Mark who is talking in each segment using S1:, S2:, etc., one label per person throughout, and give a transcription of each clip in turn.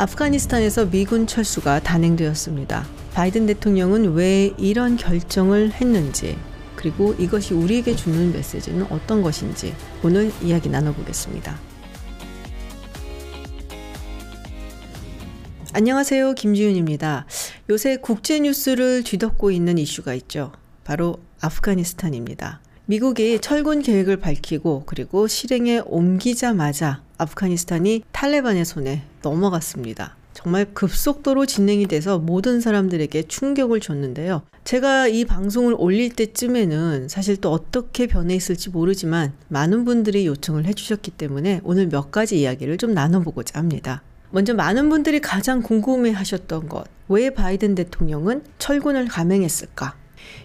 S1: 아프가니스탄에서 미군 철수가 단행되었습니다. 바이든 대통령은 왜 이런 결정을 했는지, 그리고 이것이 우리에게 주는 메시지는 어떤 것인지 오늘 이야기 나눠보겠습니다. 안녕하세요. 김지윤입니다. 요새 국제 뉴스를 뒤덮고 있는 이슈가 있죠. 바로 아프가니스탄입니다. 미국이 철군 계획을 밝히고 그리고 실행에 옮기자마자 아프가니스탄이 탈레반의 손에 넘어갔습니다. 정말 급속도로 진행이 돼서 모든 사람들에게 충격을 줬는데요. 제가 이 방송을 올릴 때쯤에는 사실 또 어떻게 변해 있을지 모르지만 많은 분들이 요청을 해주셨기 때문에 오늘 몇 가지 이야기를 좀 나눠보고자 합니다. 먼저 많은 분들이 가장 궁금해 하셨던 것. 왜 바이든 대통령은 철군을 감행했을까?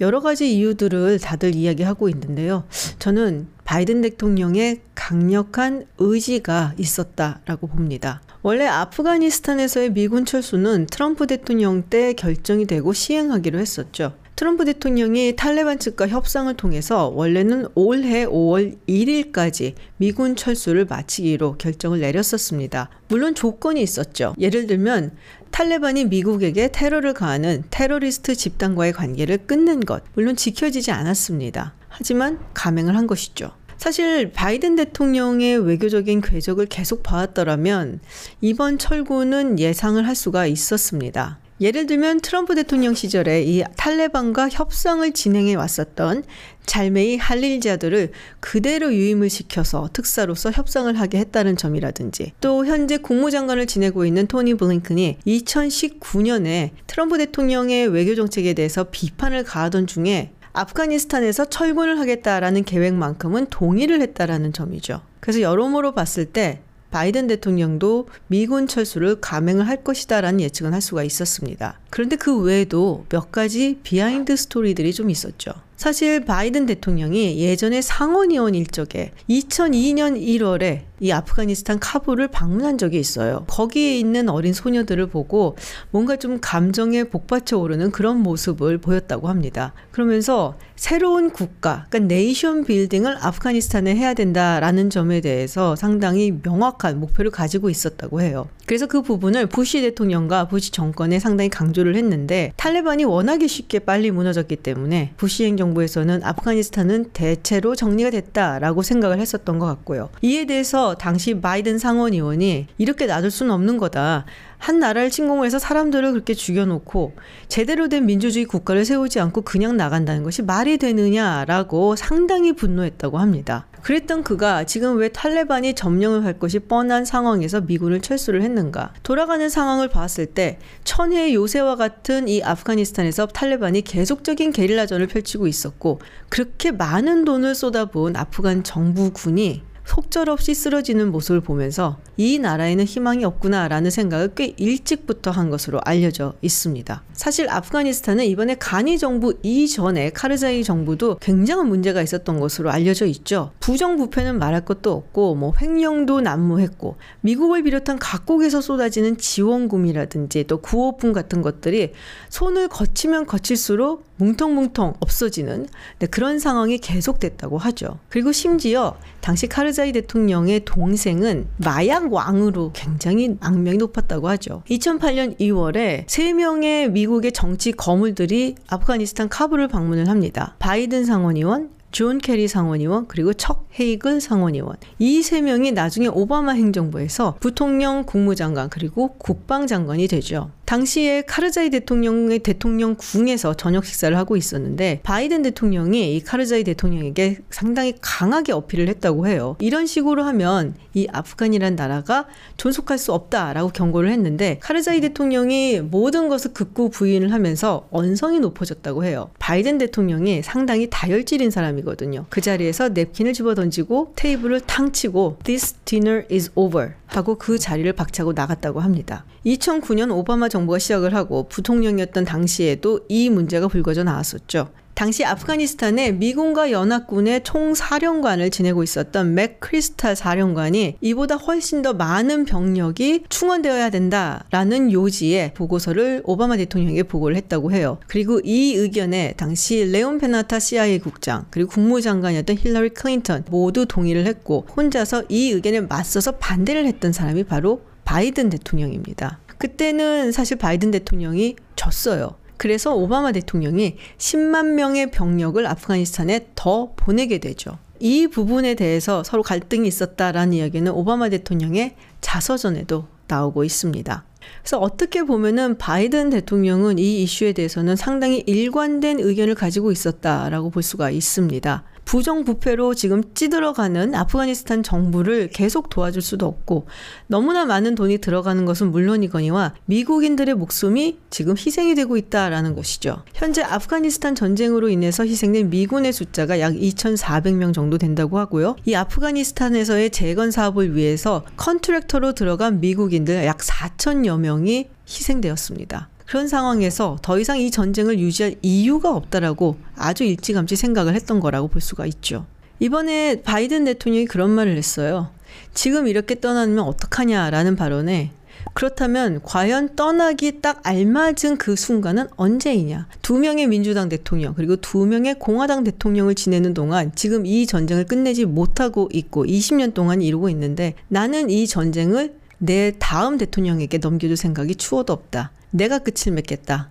S1: 여러 가지 이유들을 다들 이야기하고 있는데요. 저는 바이든 대통령의 강력한 의지가 있었다라고 봅니다. 원래 아프가니스탄에서의 미군 철수는 트럼프 대통령 때 결정이 되고 시행하기로 했었죠. 트럼프 대통령이 탈레반 측과 협상을 통해서 원래는 올해 5월 1일까지 미군 철수를 마치기로 결정을 내렸었습니다. 물론 조건이 있었죠. 예를 들면 탈레반이 미국에게 테러를 가하는 테러리스트 집단과의 관계를 끊는 것, 물론 지켜지지 않았습니다. 하지만 감행을 한 것이죠. 사실 바이든 대통령의 외교적인 궤적을 계속 봐왔더라면 이번 철구는 예상을 할 수가 있었습니다. 예를 들면 트럼프 대통령 시절에 이 탈레반과 협상을 진행해 왔었던 잘메이 할릴자들을 그대로 유임을 시켜서 특사로서 협상을 하게 했다는 점이라든지 또 현재 국무장관을 지내고 있는 토니 블링컨이 2019년에 트럼프 대통령의 외교 정책에 대해서 비판을 가하던 중에 아프가니스탄에서 철군을 하겠다라는 계획만큼은 동의를 했다라는 점이죠. 그래서 여러모로 봤을 때 바이든 대통령도 미군 철수를 감행을 할 것이다라는 예측은 할 수가 있었습니다. 그런데 그 외에도 몇 가지 behind story들이 좀 있었죠. 사실 바이든 대통령이 예전에 상원의원 일적에 2002년 1월에 이 아프가니스탄 카불을 방문한 적이 있어요. 거기에 있는 어린 소녀들을 보고 뭔가 좀 감정에 복받쳐 오르는 그런 모습을 보였다고 합니다. 그러면서 새로운 국가, 그러니까 nation building을 아프가니스탄에 해야 된다라는 점에 대해서 상당히 명확한 목표를 가지고 있었다고 해요. 그래서 그 부분을 부시 대통령과 부시 정권에 상당히 강조를 했는데 탈레반이 워낙에 쉽게 빨리 무너졌기 때문에 부시 행정 부에서는 아프가니스탄은 대체로 정리가 됐다라고 생각을 했었던 것 같고요. 이에 대해서 당시 바이든 상원 의원이 이렇게 놔둘 수는 없는 거다. 한 나라를 침공을 해서 사람들을 그렇게 죽여놓고 제대로 된 민주주의 국가를 세우지 않고 그냥 나간다는 것이 말이 되느냐라고 상당히 분노했다고 합니다. 그랬던 그가 지금 왜 탈레반이 점령을 할 것이 뻔한 상황에서 미군을 철수를 했는가? 돌아가는 상황을 봤을 때 천혜의 요새와 같은 이 아프가니스탄에서 탈레반이 계속적인 게릴라전을 펼치고 있었고 그렇게 많은 돈을 쏟아부은 아프간 정부군이 속절없이 쓰러지는 모습을 보면서 이 나라에는 희망이 없구나라는 생각을 꽤 일찍부터 한 것으로 알려져 있습니다. 사실 아프가니스탄은 이번에 가니 정부 이전에 카르자이 정부도 굉장한 문제가 있었던 것으로 알려져 있죠. 부정부패는 말할 것도 없고 뭐 횡령도 난무했고 미국을 비롯한 각국에서 쏟아지는 지원금이라든지 또 구호품 같은 것들이 손을 거치면 거칠수록 뭉텅뭉텅 없어지는 네, 그런 상황이 계속됐다고 하죠. 그리고 심지어 당시 카르자 이 대통령의 동생은 마약 왕으로 굉장히 악명이 높았다고 하죠. 2008년 2월에 3명의 미국의 정치 거물들이 아프가니스탄 카불을 방문을 합니다. 바이든 상원의원, 존 케리 상원의원 그리고 척 헤이글 상원의원 이 세 명이 나중에 오바마 행정부에서 부통령 국무장관 그리고 국방장관이 되죠. 당시에 카르자이 대통령의 대통령 궁에서 저녁 식사를 하고 있었는데 바이든 대통령이 이 카르자이 대통령에게 상당히 강하게 어필을 했다고 해요. 이런 식으로 하면 이 아프간이란 나라가 존속할 수 없다라고 경고를 했는데 카르자이 대통령이 모든 것을 극구 부인을 하면서 언성이 높아졌다고 해요. 바이든 대통령이 상당히 다혈질인 사람이 거든요. 그 자리에서 냅킨을 집어 던지고 테이블을 탕 치고 This dinner is over 하고 그 자리를 박차고 나갔다고 합니다. 2009년 오바마 정부가 시작을 하고 부통령이었던 당시에도 이 문제가 불거져 나왔었죠. 당시 아프가니스탄에 미군과 연합군의 총사령관을 지내고 있었던 맥 크리스탈 사령관이 이보다 훨씬 더 많은 병력이 충원되어야 된다라는 요지의 보고서를 오바마 대통령에게 보고를 했다고 해요. 그리고 이 의견에 당시 레온 파네타 CIA 국장 그리고 국무장관이었던 힐러리 클린턴 모두 동의를 했고 혼자서 이 의견에 맞서서 반대를 했던 사람이 바로 바이든 대통령입니다. 그때는 사실 바이든 대통령이 졌어요. 그래서 오바마 대통령이 10만 명의 병력을 아프가니스탄에 더 보내게 되죠. 이 부분에 대해서 서로 갈등이 있었다라는 이야기는 오바마 대통령의 자서전에도 나오고 있습니다. 그래서 어떻게 보면은 바이든 대통령은 이 이슈에 대해서는 상당히 일관된 의견을 가지고 있었다라고 볼 수가 있습니다. 부정부패로 지금 찌들어가는 아프가니스탄 정부를 계속 도와줄 수도 없고 너무나 많은 돈이 들어가는 것은 물론이거니와 미국인들의 목숨이 지금 희생이 되고 있다라는 것이죠. 현재 아프가니스탄 전쟁으로 인해서 희생된 미군의 숫자가 약 2,400명 정도 된다고 하고요. 이 아프가니스탄에서의 재건 사업을 위해서 컨트랙터로 들어간 미국인들 약 4천여 명이 희생되었습니다. 그런 상황에서 더 이상 이 전쟁을 유지할 이유가 없다라고 아주 일찌감치 생각을 했던 거라고 볼 수가 있죠. 이번에 바이든 대통령이 그런 말을 했어요. 지금 이렇게 떠나면 어떡하냐라는 발언에 그렇다면 과연 떠나기 딱 알맞은 그 순간은 언제이냐? 두 명의 민주당 대통령 그리고 두 명의 공화당 대통령을 지내는 동안 지금 이 전쟁을 끝내지 못하고 있고 20년 동안 이루고 있는데 나는 이 전쟁을 내 다음 대통령에게 넘겨줄 생각이 추워도 없다. 내가 끝을 맺겠다.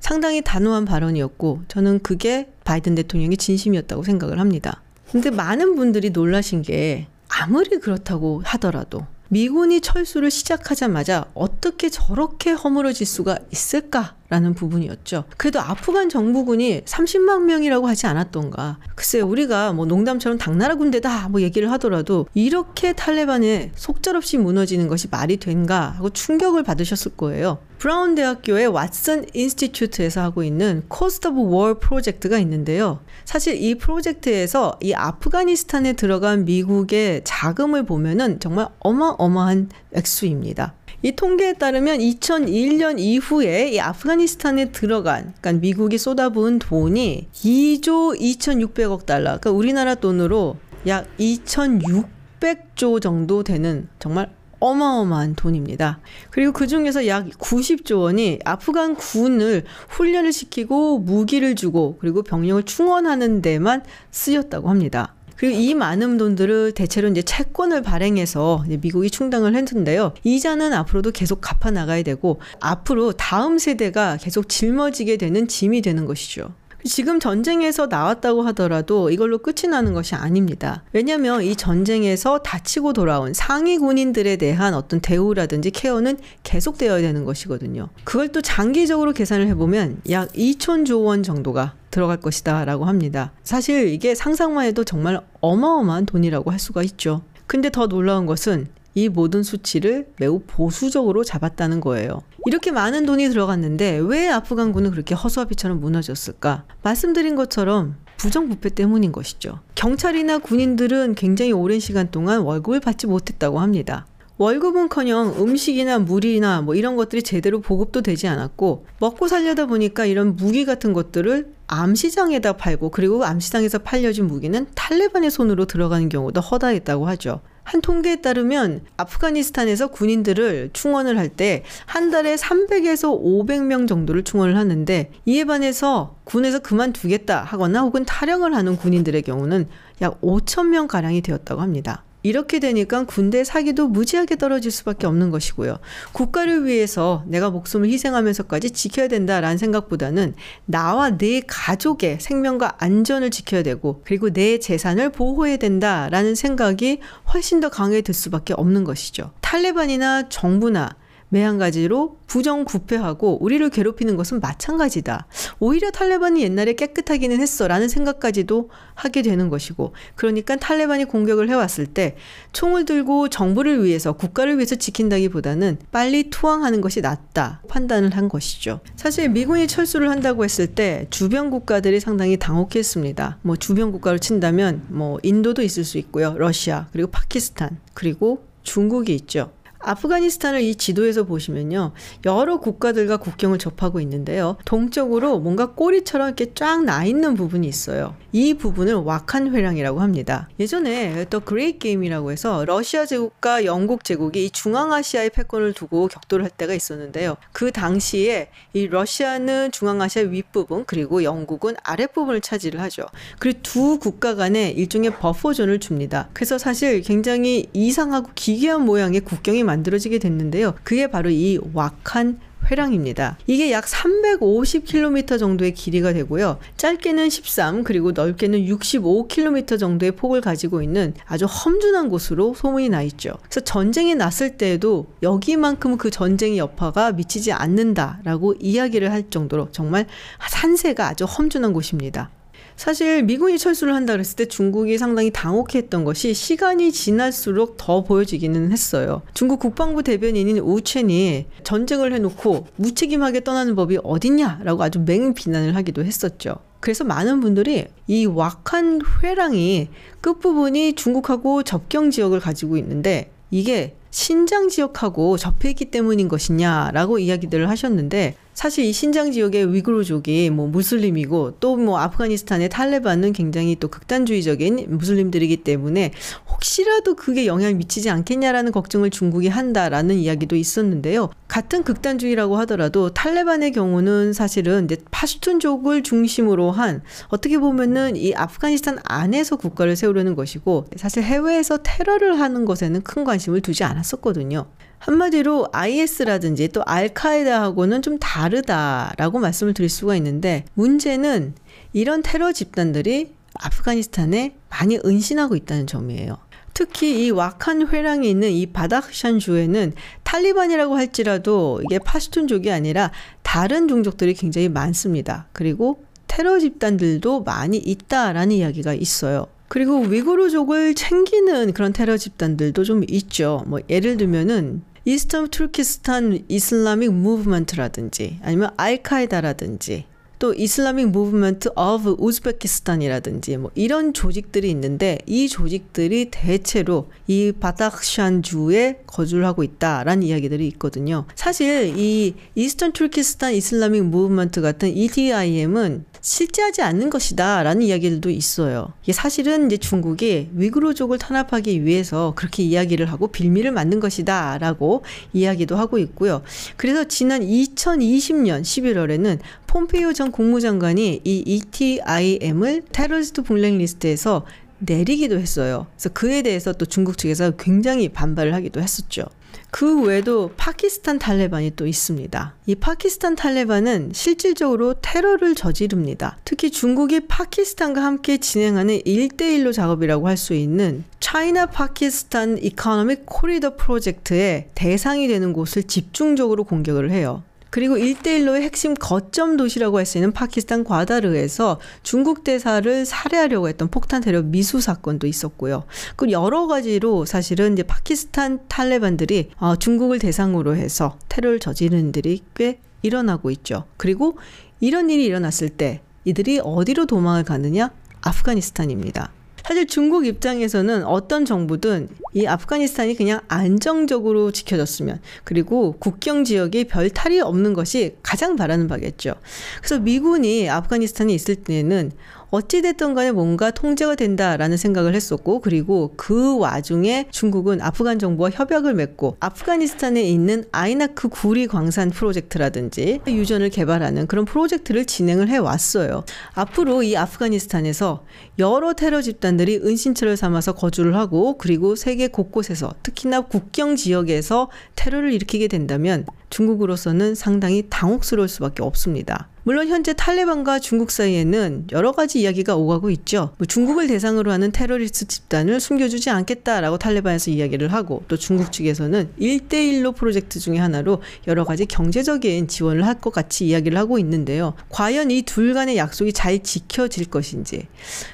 S1: 상당히 단호한 발언이었고 저는 그게 바이든 대통령의 진심이었다고 생각을 합니다. 근데 많은 분들이 놀라신 게 아무리 그렇다고 하더라도 미군이 철수를 시작하자마자 어떻게 저렇게 허물어질 수가 있을까 라는 부분이었죠. 그래도 아프간 정부군이 30만 명이라고 하지 않았던가. 글쎄 우리가 뭐 농담처럼 당나라 군대다 뭐 얘기를 하더라도 이렇게 탈레반에 속절없이 무너지는 것이 말이 되는가 하고 충격을 받으셨을 거예요. 브라운 대학교의 Watson Institute에서 하고 있는 Cost of War project가 있는데요. 사실 이 프로젝트에서 이 아프가니스탄에 들어간 미국의 자금을 보면은 정말 어마어마한 액수입니다. 이 통계에 따르면 2001년 이후에 이 아프가니스탄에 들어간, 그러니까 미국이 쏟아부은 돈이 2조 2,600억 달러, 그러니까 우리나라 돈으로 약 2,600조 정도 되는 정말 어마어마한 돈입니다. 그리고 그 중에서 약 90조 원이 아프간 군을 훈련을 시키고 무기를 주고 그리고 병력을 충원하는 데만 쓰였다고 합니다. 그리고 이 많은 돈들을 대체로 이제 채권을 발행해서 미국이 충당을 했는데요. 이자는 앞으로도 계속 갚아 나가야 되고 앞으로 다음 세대가 계속 짊어지게 되는 짐이 되는 것이죠. 지금 전쟁에서 나왔다고 하더라도 이걸로 끝이 나는 것이 아닙니다. 왜냐하면 이 전쟁에서 다치고 돌아온 상위 군인들에 대한 어떤 대우라든지 케어는 계속되어야 되는 것이거든요. 그걸 또 장기적으로 계산을 해보면 약 2천조 원 정도가 들어갈 것이다 라고 합니다. 사실 이게 상상만 해도 정말 어마어마한 돈이라고 할 수가 있죠. 근데 더 놀라운 것은 이 모든 수치를 매우 보수적으로 잡았다는 거예요. 이렇게 많은 돈이 들어갔는데 왜 아프간군은 그렇게 허수아비처럼 무너졌을까? 말씀드린 것처럼 부정부패 때문인 것이죠. 경찰이나 군인들은 굉장히 오랜 시간 동안 월급을 받지 못했다고 합니다. 월급은커녕 음식이나 물이나 뭐 이런 것들이 제대로 보급도 되지 않았고 먹고 살려다 보니까 이런 무기 같은 것들을 암시장에다 팔고 그리고 암시장에서 팔려진 무기는 탈레반의 손으로 들어가는 경우도 허다했다고 하죠. 한 통계에 따르면 아프가니스탄에서 군인들을 충원을 할 때 한 달에 300에서 500명 정도를 충원을 하는데 이에 반해서 군에서 그만두겠다 하거나 혹은 탈영을 하는 군인들의 경우는 약 5천 명 가량이 되었다고 합니다. 이렇게 되니까 군대 사기도 무지하게 떨어질 수밖에 없는 것이고요. 국가를 위해서 내가 목숨을 희생하면서까지 지켜야 된다라는 생각보다는 나와 내 가족의 생명과 안전을 지켜야 되고 그리고 내 재산을 보호해야 된다라는 생각이 훨씬 더 강해질 수밖에 없는 것이죠. 탈레반이나 정부나 매한가지로 부정부패하고 우리를 괴롭히는 것은 마찬가지다. 오히려 탈레반이 옛날에 깨끗하기는 했어 라는 생각까지도 하게 되는 것이고 그러니까 탈레반이 공격을 해왔을 때 총을 들고 정부를 위해서 국가를 위해서 지킨다기보다는 빨리 투항하는 것이 낫다 판단을 한 것이죠. 사실 미군이 철수를 한다고 했을 때 주변 국가들이 상당히 당혹했습니다. 뭐 주변 국가로 친다면 뭐 인도도 있을 수 있고요. 러시아 그리고 파키스탄 그리고 중국이 있죠. 아프가니스탄을 이 지도에서 보시면요. 여러 국가들과 국경을 접하고 있는데요. 동쪽으로 뭔가 꼬리처럼 이렇게 쫙 나 있는 부분이 있어요. 이 부분을 와칸 회랑이라고 합니다. 예전에 또 Great Game이라고 해서 러시아 제국과 영국 제국이 이 중앙아시아의 패권을 두고 격돌을 할 때가 있었는데요. 그 당시에 이 러시아는 중앙아시아 윗부분 그리고 영국은 아랫부분을 차지를 하죠. 그리고 두 국가 간에 일종의 buffer zone을 둡니다. 그래서 사실 굉장히 이상하고 기괴한 모양의 국경이 만 만들어지게 됐는데요. 그게 바로 이 와칸 회랑입니다. 이게 약 350km 정도의 길이가 되고요. 짧게는 13 그리고 넓게는 65km 정도의 폭을 가지고 있는 아주 험준한 곳으로 소문이 나 있죠. 그래서 전쟁이 났을 때에도 여기만큼 그 전쟁의 여파가 미치지 않는다라고 이야기를 할 정도로 정말 산세가 아주 험준한 곳입니다. 사실 미군이 철수를 한다 그랬을 때 중국이 상당히 당혹했던 것이 시간이 지날수록 더 보여지기는 했어요. 중국 국방부 대변인인 우첸이 전쟁을 해놓고 무책임하게 떠나는 법이 어딨냐라고 아주 맹 비난을 하기도 했었죠. 그래서 많은 분들이 이 왁한 회랑이 끝부분이 중국하고 접경 지역을 가지고 있는데 이게 신장 지역하고 접해 있기 때문인 것이냐라고 이야기들을 하셨는데 사실 이 신장 지역의 위구르족이 뭐 무슬림이고 또 뭐 아프가니스탄의 탈레반은 굉장히 또 극단주의적인 무슬림들이기 때문에 혹시라도 그게 영향을 미치지 않겠냐라는 걱정을 중국이 한다라는 이야기도 있었는데요. 같은 극단주의라고 하더라도 탈레반의 경우는 사실은 이제 파슈툰족을 중심으로 한 어떻게 보면은 이 아프가니스탄 안에서 국가를 세우려는 것이고 사실 해외에서 테러를 하는 것에는 큰 관심을 두지 않았었거든요. 한마디로 IS라든지 또 알카에다하고는 좀 다르다라고 말씀을 드릴 수가 있는데 문제는 이런 테러 집단들이 아프가니스탄에 많이 은신하고 있다는 점이에요. 특히 이 왁한 회랑에 있는 이 바닥샨 주에는 탈리반이라고 할지라도 이게 파슈툰족이 아니라 다른 종족들이 굉장히 많습니다. 그리고 테러 집단들도 많이 있다라는 이야기가 있어요. 그리고 위구르족을 챙기는 그런 테러 집단들도 좀 있죠. 뭐 예를 들면은 Eastern Turkistan Islamic Movement라든지 아니면 알카에다라든지 또 Islamic Movement of Uzbekistan이라든지 뭐 이런 조직들이 있는데 이 조직들이 대체로 이 바닥샨 주에 거주를 하고 있다라는 이야기들이 있거든요. 사실 이 Eastern Turkistan Islamic Movement 같은 ETIM은 실제하지 않는 것이다 라는 이야기들도 있어요. 이게 사실은 이제 중국이 위구르족을 탄압하기 위해서 그렇게 이야기를 하고 빌미를 만든 것이다 라고 이야기도 하고 있고요. 그래서 지난 2020년 11월에는 폼페이오 전 국무장관이 이 ETIM을 테러리스트 블랙리스트에서 내리기도 했어요. 그래서 그에 대해서 또 중국 측에서 굉장히 반발을 하기도 했었죠. 그 외에도 파키스탄 탈레반이 또 있습니다. 이 파키스탄 탈레반은 실질적으로 테러를 저지릅니다. 특히 중국이 파키스탄과 함께 진행하는 일대일로 작업이라고 할 수 있는 China Pakistan Economic Corridor 프로젝트의 대상이 되는 곳을 집중적으로 공격을 해요. 그리고 1대1로의 핵심 거점 도시라고 할 수 있는 파키스탄 과다르에서 중국 대사를 살해하려고 했던 폭탄 테러 미수 사건도 있었고요. 그 여러 가지로 사실은 이제 파키스탄 탈레반들이 어, 중국을 대상으로 해서 테러를 저지르는 일이 꽤 일어나고 있죠. 그리고 이런 일이 일어났을 때 이들이 어디로 도망을 가느냐? 아프가니스탄입니다. 사실 중국 입장에서는 어떤 정부든 이 아프가니스탄이 그냥 안정적으로 지켜졌으면 그리고 국경 지역에 별 탈이 없는 것이 가장 바라는 바겠죠. 그래서 미군이 아프가니스탄에 있을 때는 어찌됐든 간에 뭔가 통제가 된다라는 생각을 했었고 그리고 그 와중에 중국은 아프간 정부와 협약을 맺고 아프가니스탄에 있는 아이나크 구리 광산 프로젝트라든지 유전을 개발하는 그런 프로젝트를 진행을 해 왔어요. 앞으로 이 아프가니스탄에서 여러 테러 집단들이 은신처를 삼아서 거주를 하고 그리고 세계 곳곳에서 특히나 국경 지역에서 테러를 일으키게 된다면 중국으로서는 상당히 당혹스러울 수밖에 없습니다. 물론 현재 탈레반과 중국 사이에는 여러 가지 이야기가 오가고 있죠. 뭐 중국을 대상으로 하는 테러리스트 집단을 숨겨주지 않겠다라고 탈레반에서 이야기를 하고 또 중국 측에서는 일대일로 프로젝트 중의 하나로 여러 가지 경제적인 지원을 할 것 같이 이야기를 하고 있는데요. 과연 이 둘 간의 약속이 잘 지켜질 것인지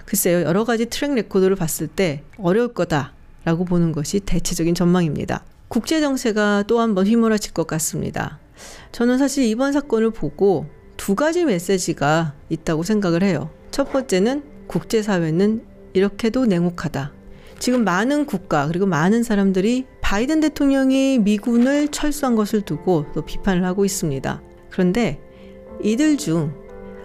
S1: 글쎄요. 여러 가지 track record를 봤을 때 어려울 거다라고 보는 것이 대체적인 전망입니다. 국제 정세가 또 한 번 휘몰아칠 것 같습니다. 저는 사실 이번 사건을 보고 두 가지 메시지가 있다고 생각을 해요. 첫 번째는 국제사회는 이렇게도 냉혹하다. 지금 많은 국가 그리고 많은 사람들이 바이든 대통령이 미군을 철수한 것을 두고 또 비판을 하고 있습니다. 그런데 이들 중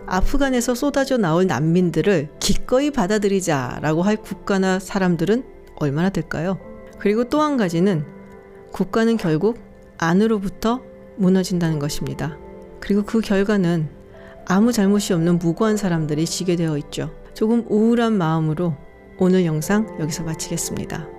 S1: 아프간에서 쏟아져 나올 난민들을 기꺼이 받아들이자라고 할 국가나 사람들은 얼마나 될까요? 그리고 또 한 가지는 국가는 결국 안으로부터 무너진다는 것입니다. 그리고 그 결과는 아무 잘못이 없는 무고한 사람들이 지게 되어 있죠. 조금 우울한 마음으로 오늘 영상 여기서 마치겠습니다.